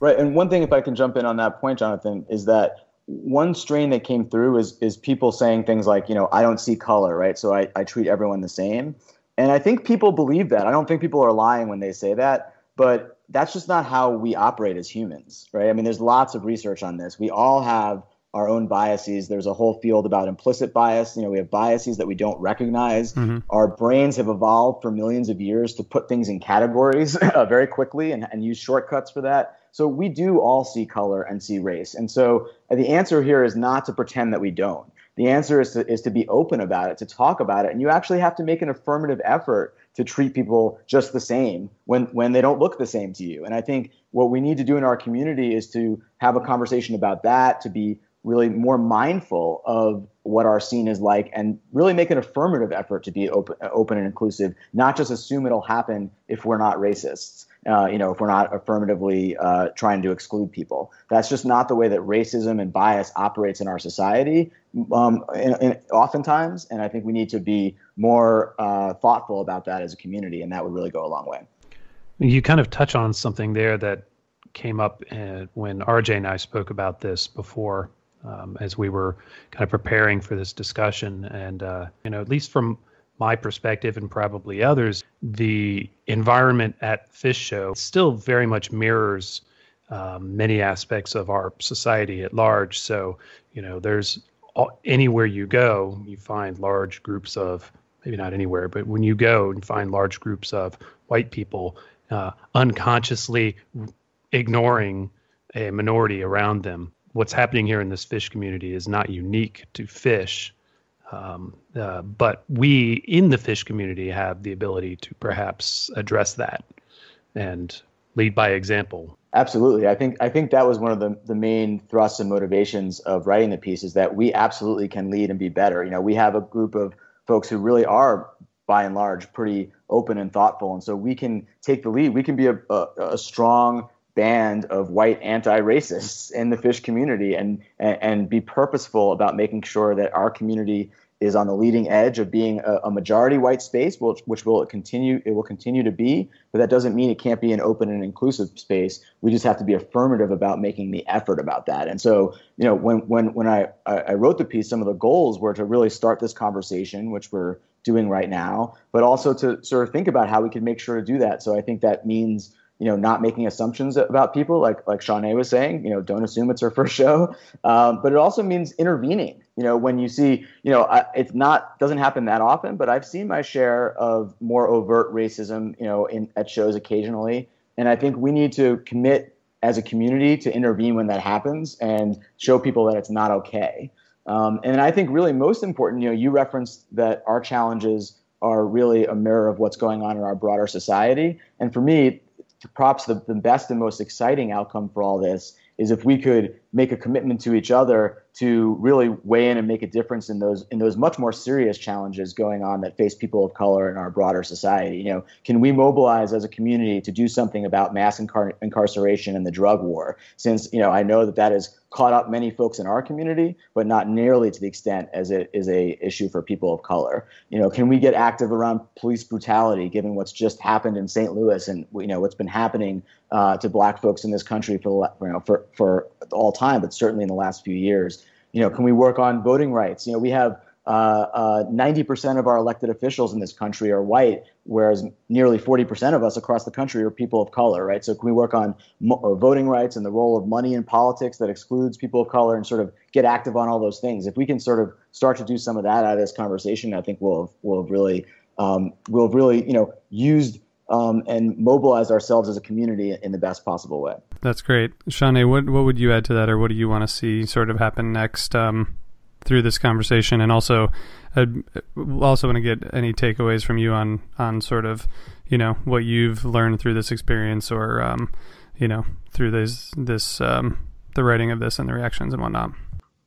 right. And one thing, if I can jump in on that point, Jonathan, is that one strain that came through is is people saying things like, you know, I don't see color, right? So I, I treat everyone the same. And I think people believe that. I don't think people are lying when they say that, but that's just not how we operate as humans, right? I mean, there's lots of research on this. We all have our own biases. There's a whole field about implicit bias. You know, we have biases that we don't recognize. Mm-hmm. Our brains have evolved for millions of years to put things in categories uh, very quickly and, and use shortcuts for that. So we do all see color and see race. And so uh, the answer here is not to pretend that we don't. The answer is to, is to be open about it, to talk about it. And you actually have to make an affirmative effort to treat people just the same when, when they don't look the same to you. And I think what we need to do in our community is to have a conversation about that, to be really more mindful of what our scene is like and really make an affirmative effort to be open, open and inclusive, not just assume it'll happen if we're not racists. uh, you know, if we're not affirmatively uh, trying to exclude people. That's just not the way that racism and bias operates in our society. Um, oftentimes, and I think we need to be more uh, thoughtful about that as a community, and that would really go a long way. You kind of touch on something there that came up uh, when RJ and I spoke about this before, um, as we were kind of preparing for this discussion, and uh, you know, at least from my perspective and probably others, the environment at Phish Show still very much mirrors um, many aspects of our society at large. So, you know, there's all, anywhere you go, you find large groups of maybe not anywhere, but when you go and find large groups of white people uh, unconsciously ignoring a minority around them. What's happening here in this Phish community is not unique to Phish. Um, uh, but we in the Phish community have the ability to perhaps address that and lead by example. Absolutely. I think I think that was one of the, the main thrusts and motivations of writing the piece is that we absolutely can lead and be better. You know, we have a group of folks who really are by and large pretty open and thoughtful. And so we can take the lead. We can be a, a, a strong band of white anti-racists in the Phish community and, and, and be purposeful about making sure that our community is on the leading edge of being a, a, majority white space, which, which will continue it will continue to be, but that doesn't mean it can't be an open and inclusive space. We just have to be affirmative about making the effort about that. And so, you know, when when when I I wrote the piece, some of the goals were to really start this conversation, which we're doing right now, but also to sort of think about how we can make sure to do that. So I think that means you know, not making assumptions about people, like like Shaunea was saying, you know, don't assume it's her first show. Um, but it also means intervening. You know, when you see, you know, I, it's not doesn't happen that often, but I've seen my share of more overt racism, you know, in at shows occasionally, and I think we need to commit as a community to intervene when that happens and show people that it's not okay. Um, and I think really most important, you know, you referenced that our challenges are really a mirror of what's going on in our broader society. And for me, perhaps the, the best and most exciting outcome for all this is if we could make a commitment to each other to really weigh in and make a difference in those in those much more serious challenges going on that face people of color in our broader society. You know, can we mobilize as a community to do something about mass incar- incarceration and the drug war? Since you know, I know that that has caught up many folks in our community, but not nearly to the extent as it is a issue for people of color. You know, can we get active around police brutality, given what's just happened in St. Louis and you know what's been happening uh, to Black folks in this country for you know for for all time, but certainly in the last few years. You know, can we work on voting rights? You know, we have uh, uh, 90% of our elected officials in this country are white, whereas nearly 40% of us across the country are people of color, right? So can we work on mo- uh, voting rights and the role of money in politics that excludes people of color and sort of get active on all those things? If we can sort of start to do some of that out of this conversation, I think we'll we'll have really um, we'll really you know used um, and mobilize ourselves as a community in the best possible way. That's great, Shaunea. What what would you add to that, or what do you want to see sort of happen next um, through this conversation? And also, I also want to get any takeaways from you on on sort of you know what you've learned through this experience, or um, you know through this this um, the writing of this and the reactions and whatnot.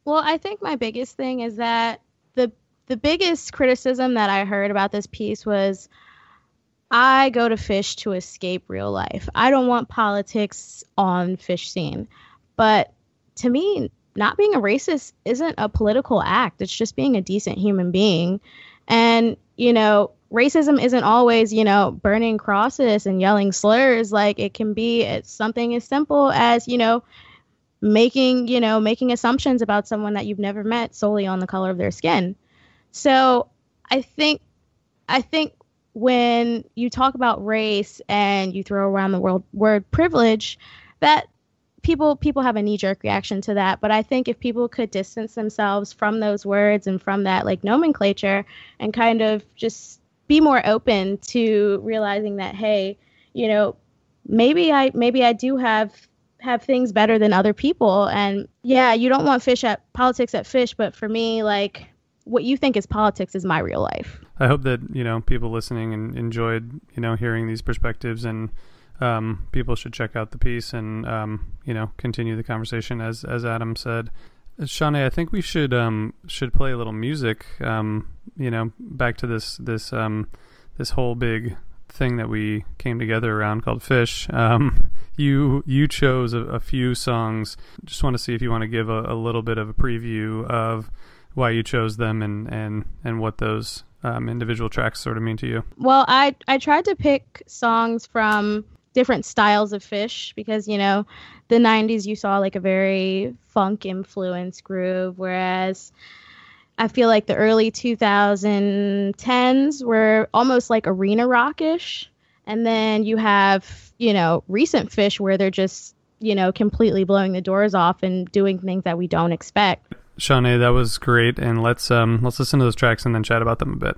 Well, I think my biggest thing is that the the biggest criticism that I heard about this piece was I go to Phish to escape real life. I don't want politics on Phish scene. But to me, not being a racist isn't a political act. It's just being a decent human being. And, you know, racism isn't always, you know, burning crosses and yelling slurs. Like it can be it's something as simple as, you know, making, you know, making assumptions about someone that you've never met solely on the color of their skin. So I think I think when you talk about race and you throw around the world word privilege, that people people have a knee jerk reaction to that. But I think if people could distance themselves from those words and from that like nomenclature and kind of just be more open to realizing that hey, you know, maybe I maybe I do have have things better than other people and yeah, you don't want Phish at politics at Phish but for me like what you think is politics is my real life. I hope that you know people listening and enjoyed you know hearing these perspectives, and um, people should check out the piece and um, you know continue the conversation as as Adam said. Shaunea, I think we should um, should play a little music. Um, you know, back to this this um, this whole big thing that we came together around called Phish. Um, you you chose a, a, few songs. Just want to see if you want to give a, a, little bit of a preview of why you chose them and and and what those um, individual tracks sort of mean to you. Well, I I tried to pick songs from different styles of Phish because you know the 90s you saw like a very funk influence groove whereas I feel like the early 2010s were almost like arena rockish. And then you have, you know, recent Phish where they're just, you know, completely blowing the doors off and doing things that we don't expect. Shaunea, that was great. And let's um let's listen to those tracks and then chat about them a bit.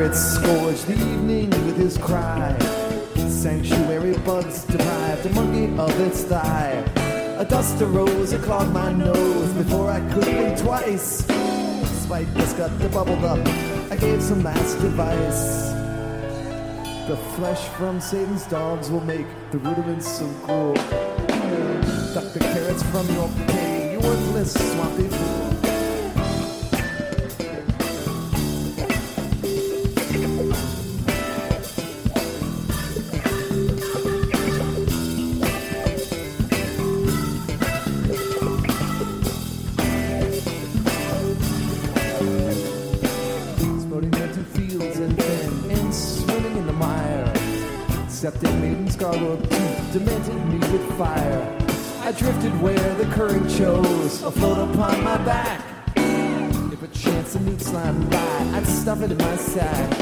Pirates scourged the evening with his cry. Sanctuary buds deprived a monkey of its thigh. A dust arose and clogged my nose before I could blink twice. Spite got the bubbled up. I gave some last advice. The flesh from Satan's dogs will make the rudiments so cruel. Duck the carrots from your pay, you worthless swampy fool. Drifted where the current chose, afloat upon my back. If a chance of meat sliding by, I'd stuff it in my sack.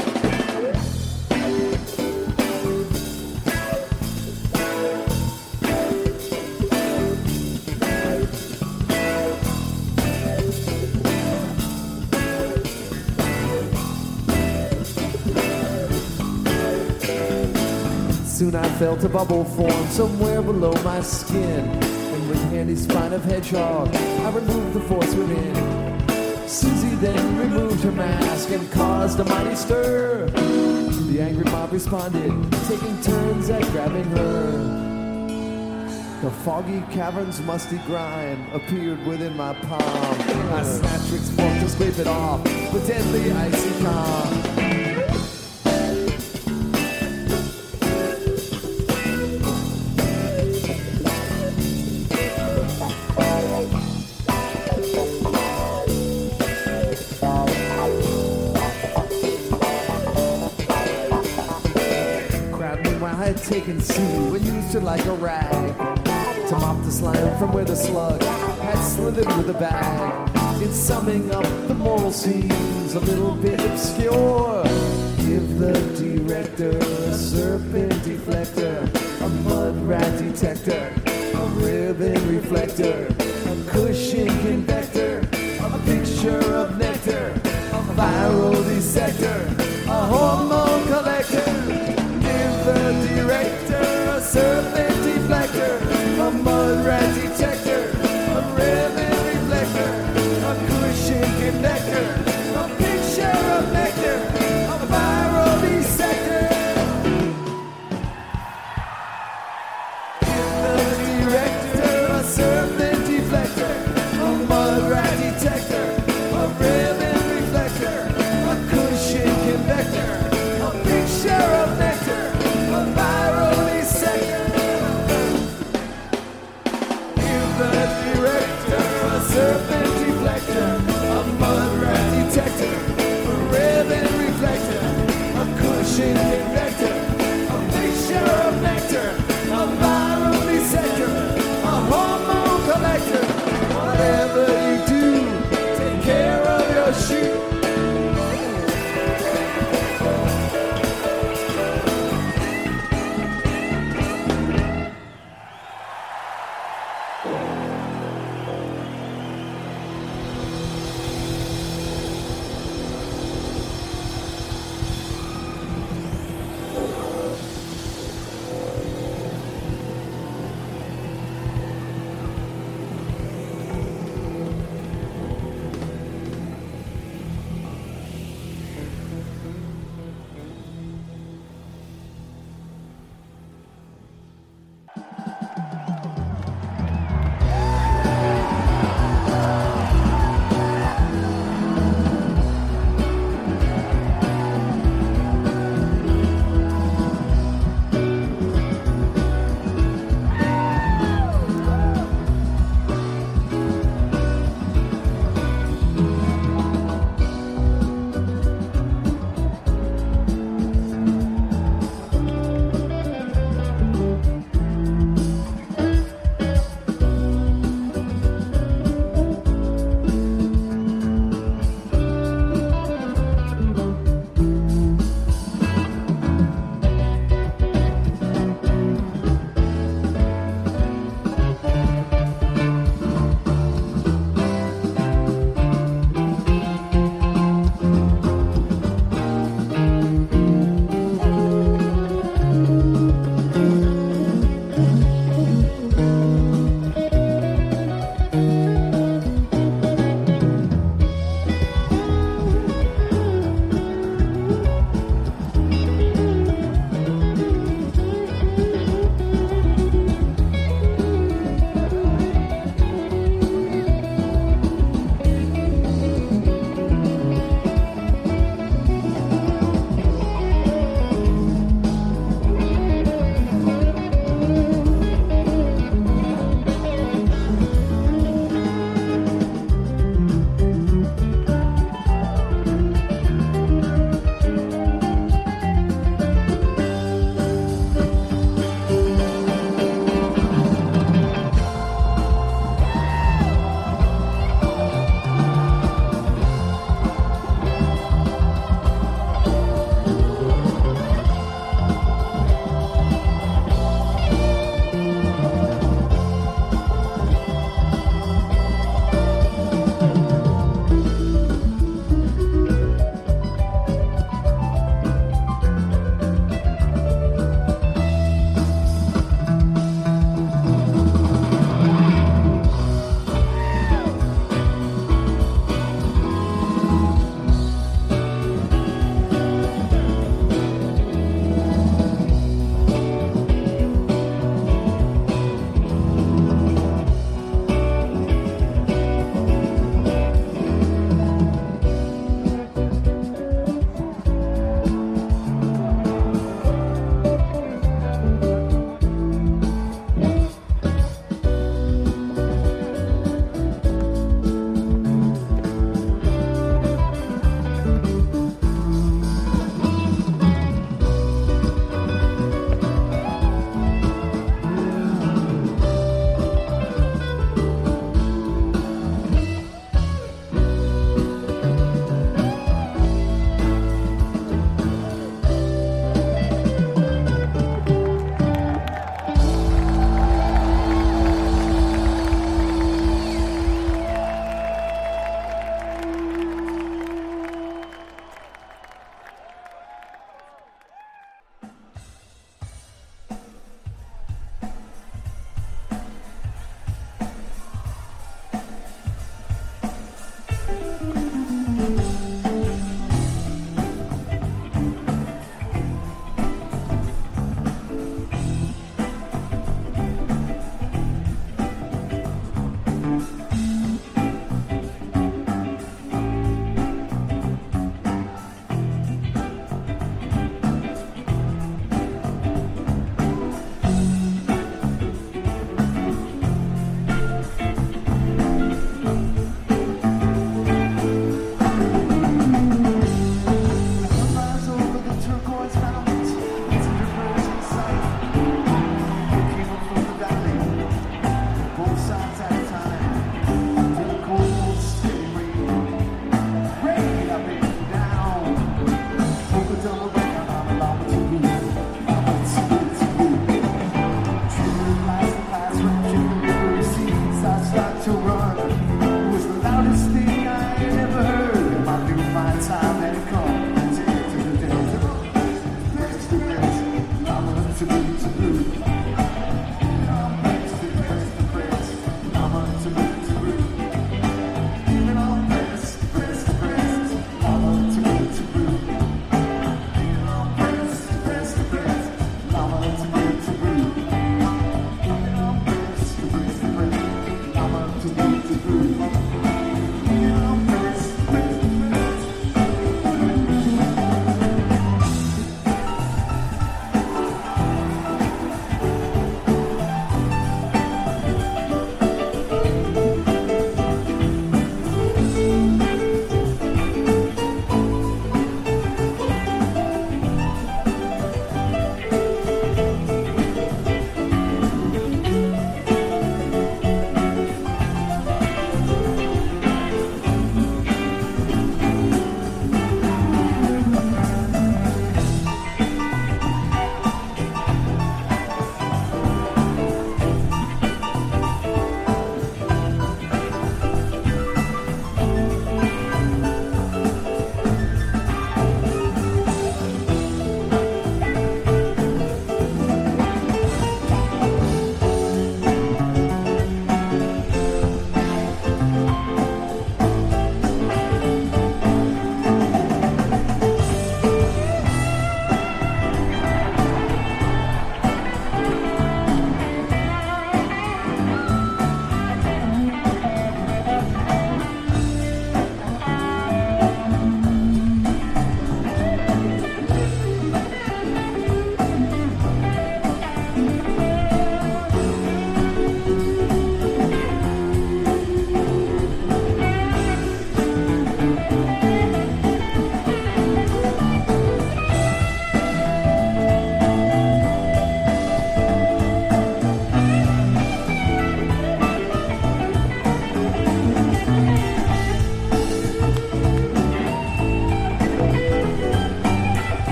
Soon I felt a bubble form somewhere below my skin. And handy spine of hedgehog, I removed the force within. Susie then removed her mask and caused a mighty stir. The angry mob responded, taking turns at grabbing her. The foggy cavern's musty grime appeared within my palm. I snatched Rick's fork to scrape it off with deadly icy calm. And used her like a rag to mop the slime from where the slug had slithered with a bag. In summing up, the moral seems a little bit obscure. Give the director a serpent deflector, a mud rat detector, a ribbon reflector, a cushion convector, a picture of nectar, a viral dissector, a hormone director,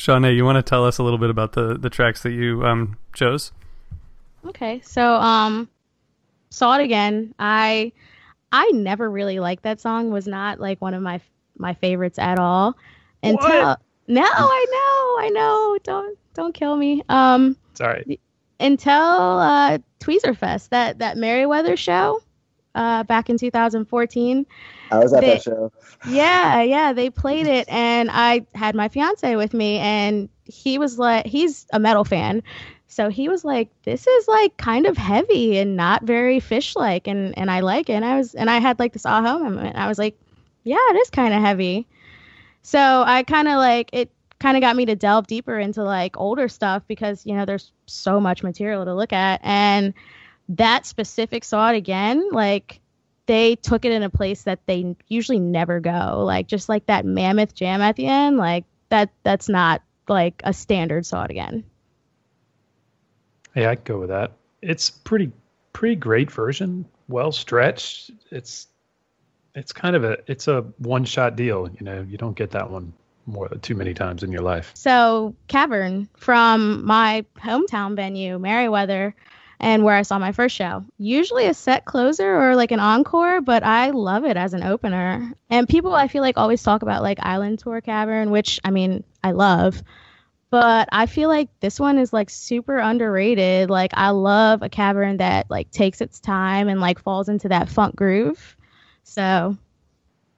Shaunea, you want to tell us a little bit about the, the tracks that you um, chose? Okay, so um, saw it again. I I never really liked that song. Was not like one of my my favorites at all. Until What? no, I know, I know. Don't don't kill me. Um, Sorry. until uh, Tweezerfest, that that Merriweather show, uh, back in 2014. I was at They- that show. Yeah, yeah, they played it, and I had my fiance with me, and he was like, he's a metal fan, So he was like, "This is like kind of heavy and not very Phish-like," and and I like it. And I was and I had like this aha moment. I was like, "Yeah, it is kind of heavy." So I kind of like it. Kind of got me to delve deeper into like older stuff because you know there's so much material to look at, and that specific saw it again, like they took it in a place that they usually never go. Like just like that mammoth jam at the end, like that that's not like a standard saw it again. Yeah, I'd go with that. It's pretty pretty great version, well stretched. It's it's kind of a it's a one shot deal. You know, you don't get that one more too many times in your life. So Cavern from my hometown venue, Merriweather, and where I saw my first show. Usually a set closer or like an encore, but I love it as an opener. And people I feel like always talk about like Island Tour Cavern, which I mean I love. But I feel like this one is like super underrated. Like I love a cavern that like takes its time and like falls into that funk groove. So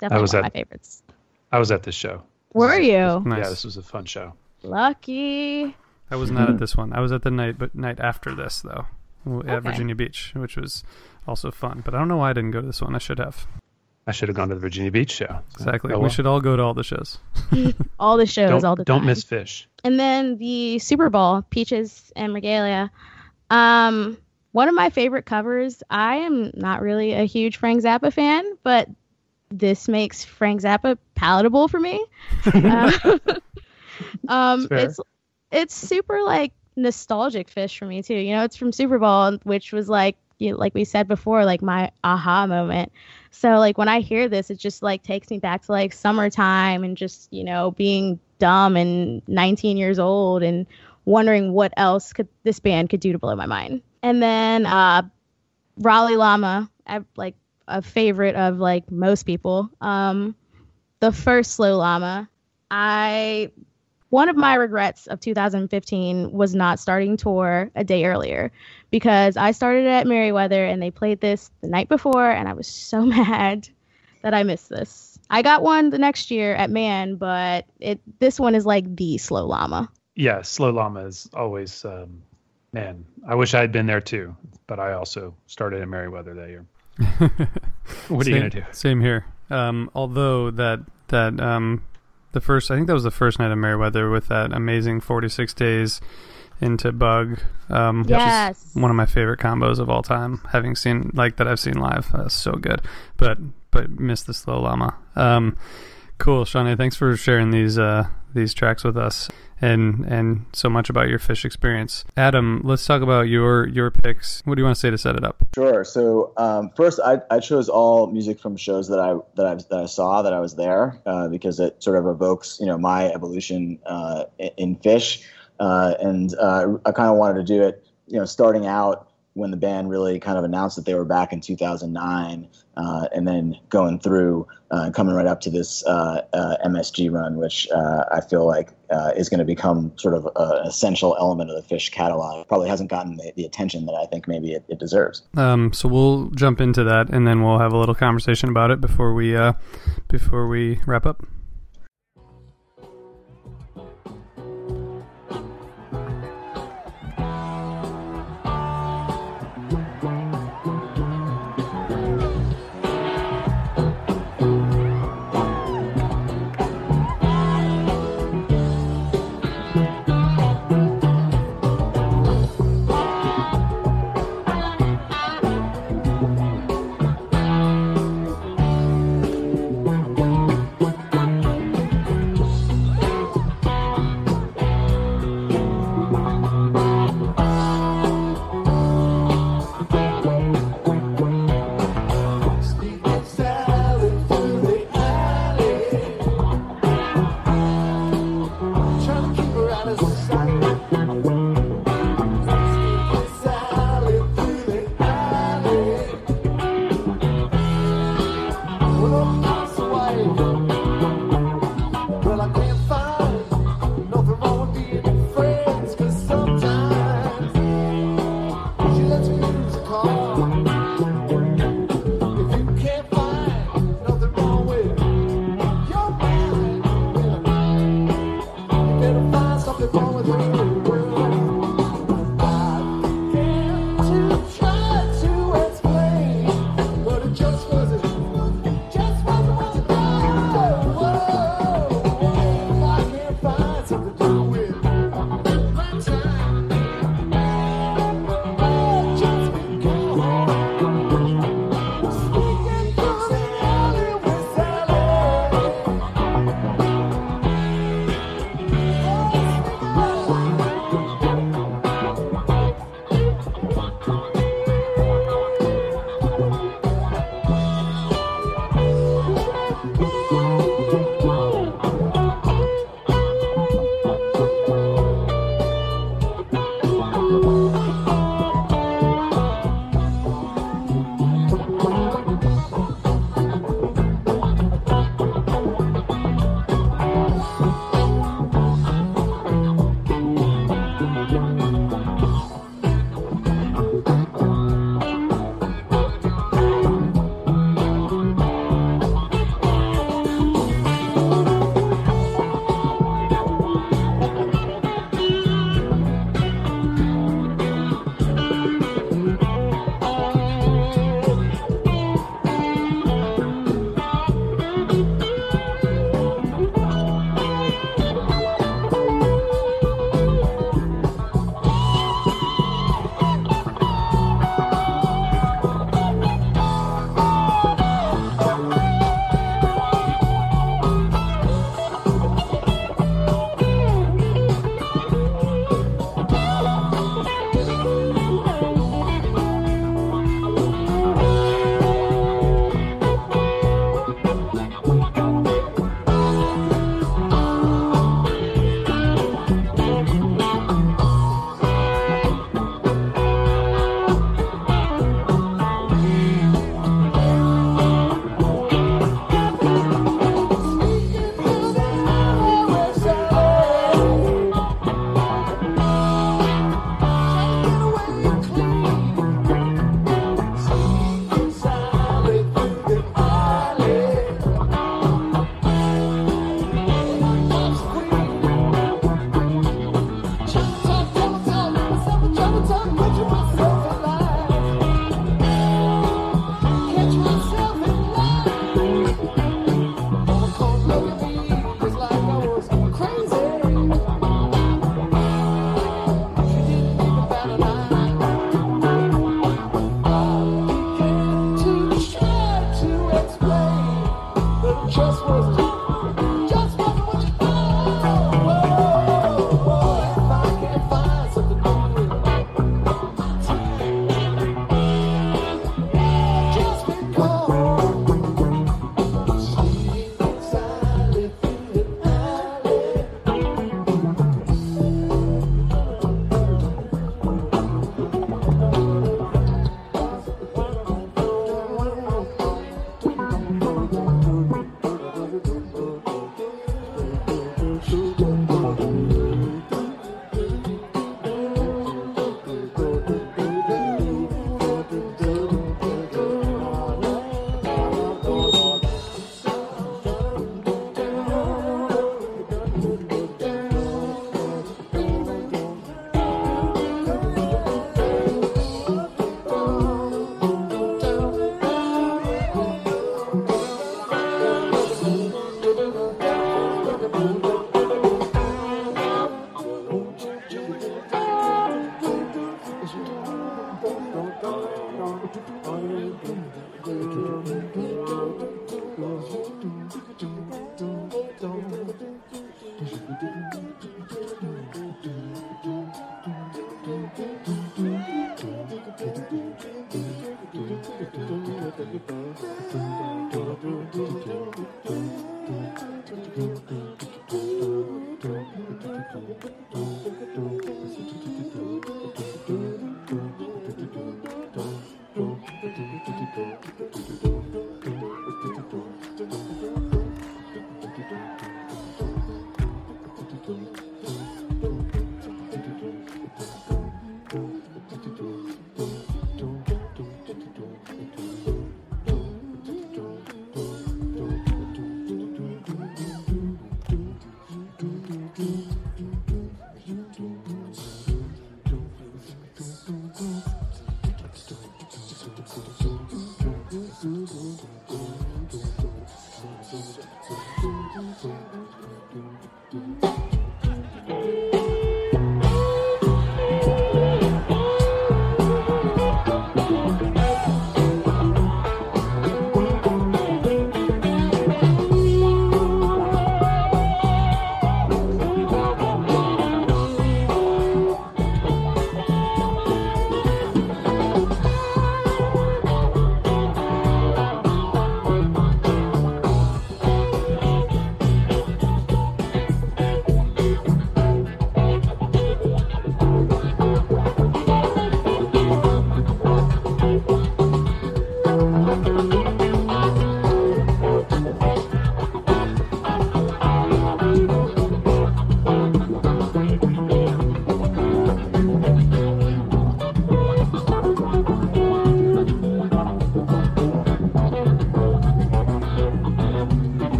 definitely was one of my favorites. I was at this show. Were you? Nice. Yeah, this was a fun show. Lucky. I was not at hmm. this one. I was at the night, but night after this though, w- at Okay. Virginia Beach, which was also fun. But I don't know why I didn't go to this one. I should have. I should have gone to the Virginia Beach show. Exactly. Oh, We should all go to all the shows. All the shows, Don't, all the don't time. miss Phish. And then the Superball, Peaches en Regalia. Um, one of my favorite covers. I am not really a huge Frank Zappa fan, but this makes Frank Zappa palatable for me. Uh, um, it's it's super like nostalgic Phish for me too. You know, it's from Superball, which was like you like we said before, like my aha moment. So like when I hear this, it just like takes me back to like summertime and just you know being dumb and 19 years old and wondering what else could this band could do to blow my mind. And then uh, Raleigh Llama, I, like a favorite of like most people. Um, the first Slow Llama, I one of my regrets of 2015 was not starting tour a day earlier because I started at Merriweather and they played this the night before and I was so mad that I missed this. I got one the next year at Man, but it this one is like the slow llama. Yeah, Slow Llama is always, um, man, I wish I had been there too, but I also started in Merriweather that year. What are you Same- going to do? Same here. Um, although that that um, the first, I think that was the first night of Merriweather with that amazing 46 days into Bug. Um, which is one of my favorite combos of all time. Having seen like that, I've seen live. That's so good. But but missed the slow llama. Um, cool, Shaunea. Thanks for sharing these uh, these tracks with us and and so much about your Phish experience. Adam, let's talk about your your picks. What do you want to say to set it up? Sure. So um, first, I, I chose all music from shows that I that I that I saw that I was there uh, because it sort of evokes you know my evolution uh, in, Phish, uh, and uh, I kind of wanted to do it you know starting out when the band really kind of announced that they were back in 2009, uh, and then going through uh, coming right up to this uh, uh, MSG run, which uh, I feel like is going to become sort of an essential element of the Phish catalog. Probably hasn't gotten the, the attention that I think maybe it, it deserves. Um, so we'll jump into that, and then we'll have a little conversation about it before we before we wrap up.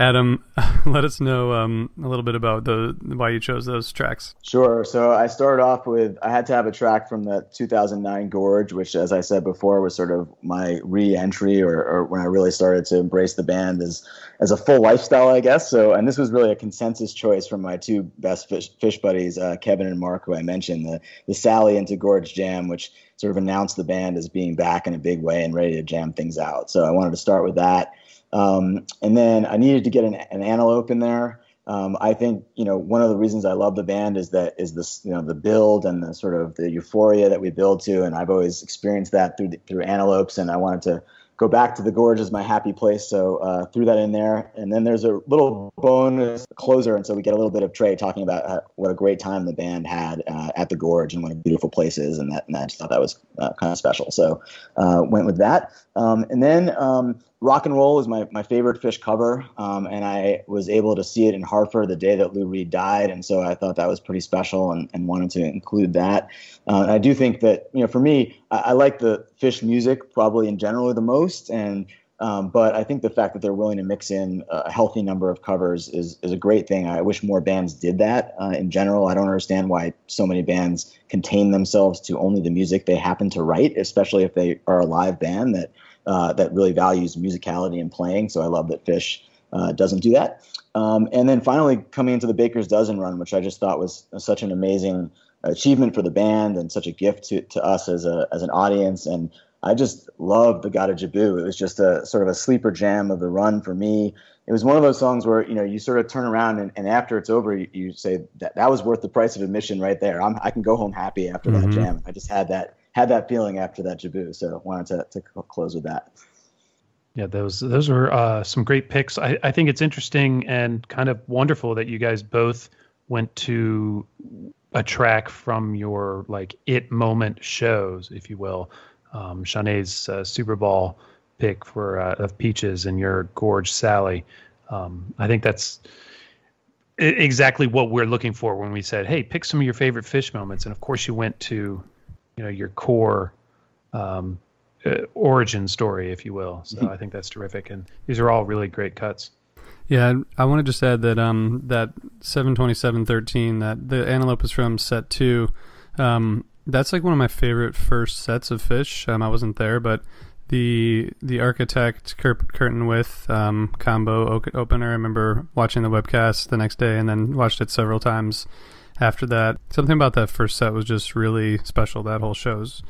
Adam, let us know um, a little bit about the why you chose those tracks. Sure. So I started off with I had to have a track from the 2009 Gorge, which, as I said before, was sort of my re-entry or, or when I really started to embrace the band as as a full lifestyle, I guess. So, and this was really a consensus choice from my two best fish, Phish buddies, uh, Kevin and Mark, who I mentioned, the the Sally into Gorge Jam, which sort of announced the band as being back in a big way and ready to jam things out. So I wanted to start with that. Um, and then I needed to get an, an antelope in there. Um, I think you know one of the reasons I love the band is that is this you know the build and the sort of the euphoria that we build to, and I've always experienced that through the, through antelopes, and I wanted to go back to the gorge as my happy place. So uh, threw that in there, and then there's a little bonus closer, and so we get a little bit of Trey talking about uh, what a great time the band had uh, at the gorge and what a beautiful place is, and that and I just thought that was uh, kind of special. So uh, went with that, um, and then. Um, Rock and Roll is my, my favorite Phish cover, um, and I was able to see it in Hartford the day that Lou Reed died, and so I thought that was pretty special and, and wanted to include that. Uh, I do think that you know, for me, I, I, like the Phish music probably in general the most, and um, but I think the fact that they're willing to mix in a healthy number of covers is is a great thing. I wish more bands did that. Uh, in general, I don't understand why so many bands contain themselves to only the music they happen to write, especially if they are a live band that uh, that really values musicality and playing. So I love that Phish uh, doesn't do that. Um, and then finally coming into the Baker's Dozen run, which I just thought was such an amazing achievement for the band and such a gift to, to us as a as an audience. And I just loved the Gotta Jibboo. It was just a sort of a sleeper jam of the run for me. It was one of those songs where you know you sort of turn around and, and after it's over, you, you, say that that was worth the price of admission right there. I'm, i can go home happy after mm-hmm. that jam. I just had that had that feeling after that Jibboo. So wanted to, to close with that. Yeah, those those were uh, some great picks. I, I think it's interesting and kind of wonderful that you guys both went to a track from your like it moment shows, if you will. Um, Shaunea's uh, Superball pick for uh, of Peaches en Regalia Gorge Sally. Um, I think that's exactly what we're looking for when we said, "Hey, pick some of your favorite Phish moments." And of course, you went to you know your core um, uh, origin story, if you will. So mm-hmm. I think that's terrific, and these are all really great cuts. Yeah, I want to just add that um, that seven twenty seven thirteen that the antelope is from set two. Um, that's like one of my favorite first sets of Phish. Um, I wasn't there, but the the architect Cur- curtain with um, combo opener. I remember watching the webcast the next day and then watched it several times after that. Something about that first set was just really special. That whole show's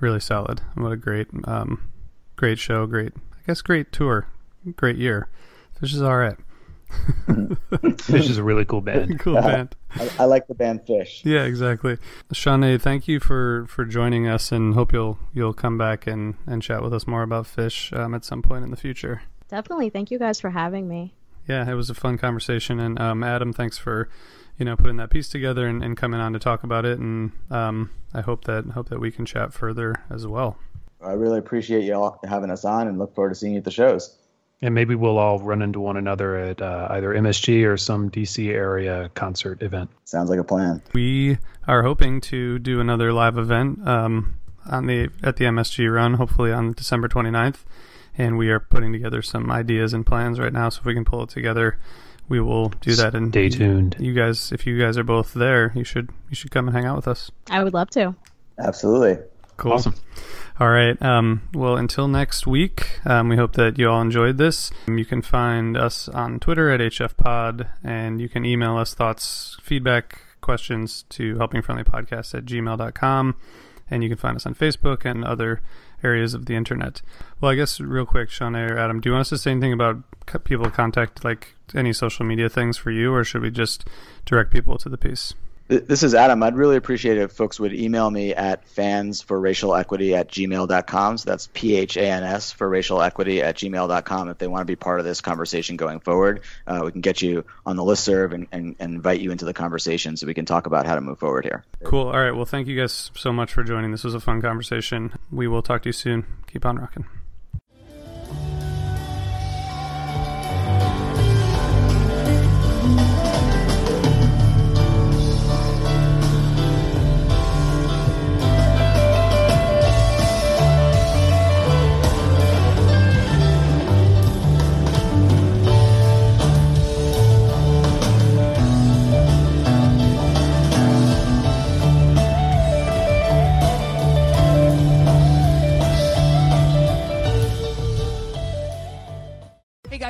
really solid. What a great, um, great show. Great, I guess, great tour. Great year. Phish is all right. Phish is a really cool band. cool band. I, I, like the band Phish. Yeah, exactly. Shaunea, thank you for, for joining us, and hope you'll you'll come back and, and chat with us more about Phish um, at some point in the future. Definitely. Thank you guys for having me. Yeah, it was a fun conversation, and um, Adam, thanks for you know putting that piece together and, and coming on to talk about it. And um, I hope that hope that we can chat further as well. I really appreciate you all having us on, and look forward to seeing you at the shows. And maybe we'll all run into one another at uh, either MSG or some DC area concert event. Sounds like a plan. We are hoping to do another live event um, on the at the MSG run, hopefully on December 29th. And we are putting together some ideas and plans right now. So if we can pull it together, we will do that. And stay tuned. You guys, if you guys are both there, you should you should come and hang out with us. I would love to. Absolutely. Cool. Awesome. All right. Um, well, until next week, um, we hope that you all enjoyed this. Um, you can find us on Twitter at HFPod, and you can email us thoughts, feedback, questions to helpingfriendlypodcast at gmail.com. And you can find us on Facebook and other areas of the internet. Well, I guess real quick, Sean or Adam, do you want us to say anything about people contact, like any social media things for you, or should we just direct people to the piece? This is Adam. I'd really appreciate it if folks would email me at fans for racial equity at gmail.com. So that's P H A N S for racial equity at gmail.com if they want to be part of this conversation going forward. Uh, we can get you on the list serve and, and, and, invite you into the conversation so we can talk about how to move forward here. Cool. All right. Well, thank you guys so much for joining. This was a fun conversation. We will talk to you soon. Keep on rocking.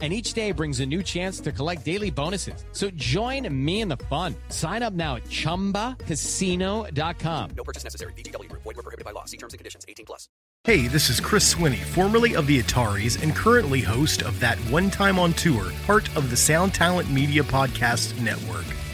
And each day brings a new chance to collect daily bonuses. So join me in the fun. Sign up now at chumbacasino.com. No purchase necessary. VGW Group. Void were prohibited by law. See terms and conditions. 18 plus. Hey, this is Chris Swinney, formerly of the Ataris and currently host of That One Time on Tour, part of the Sound Talent Media Podcast Network.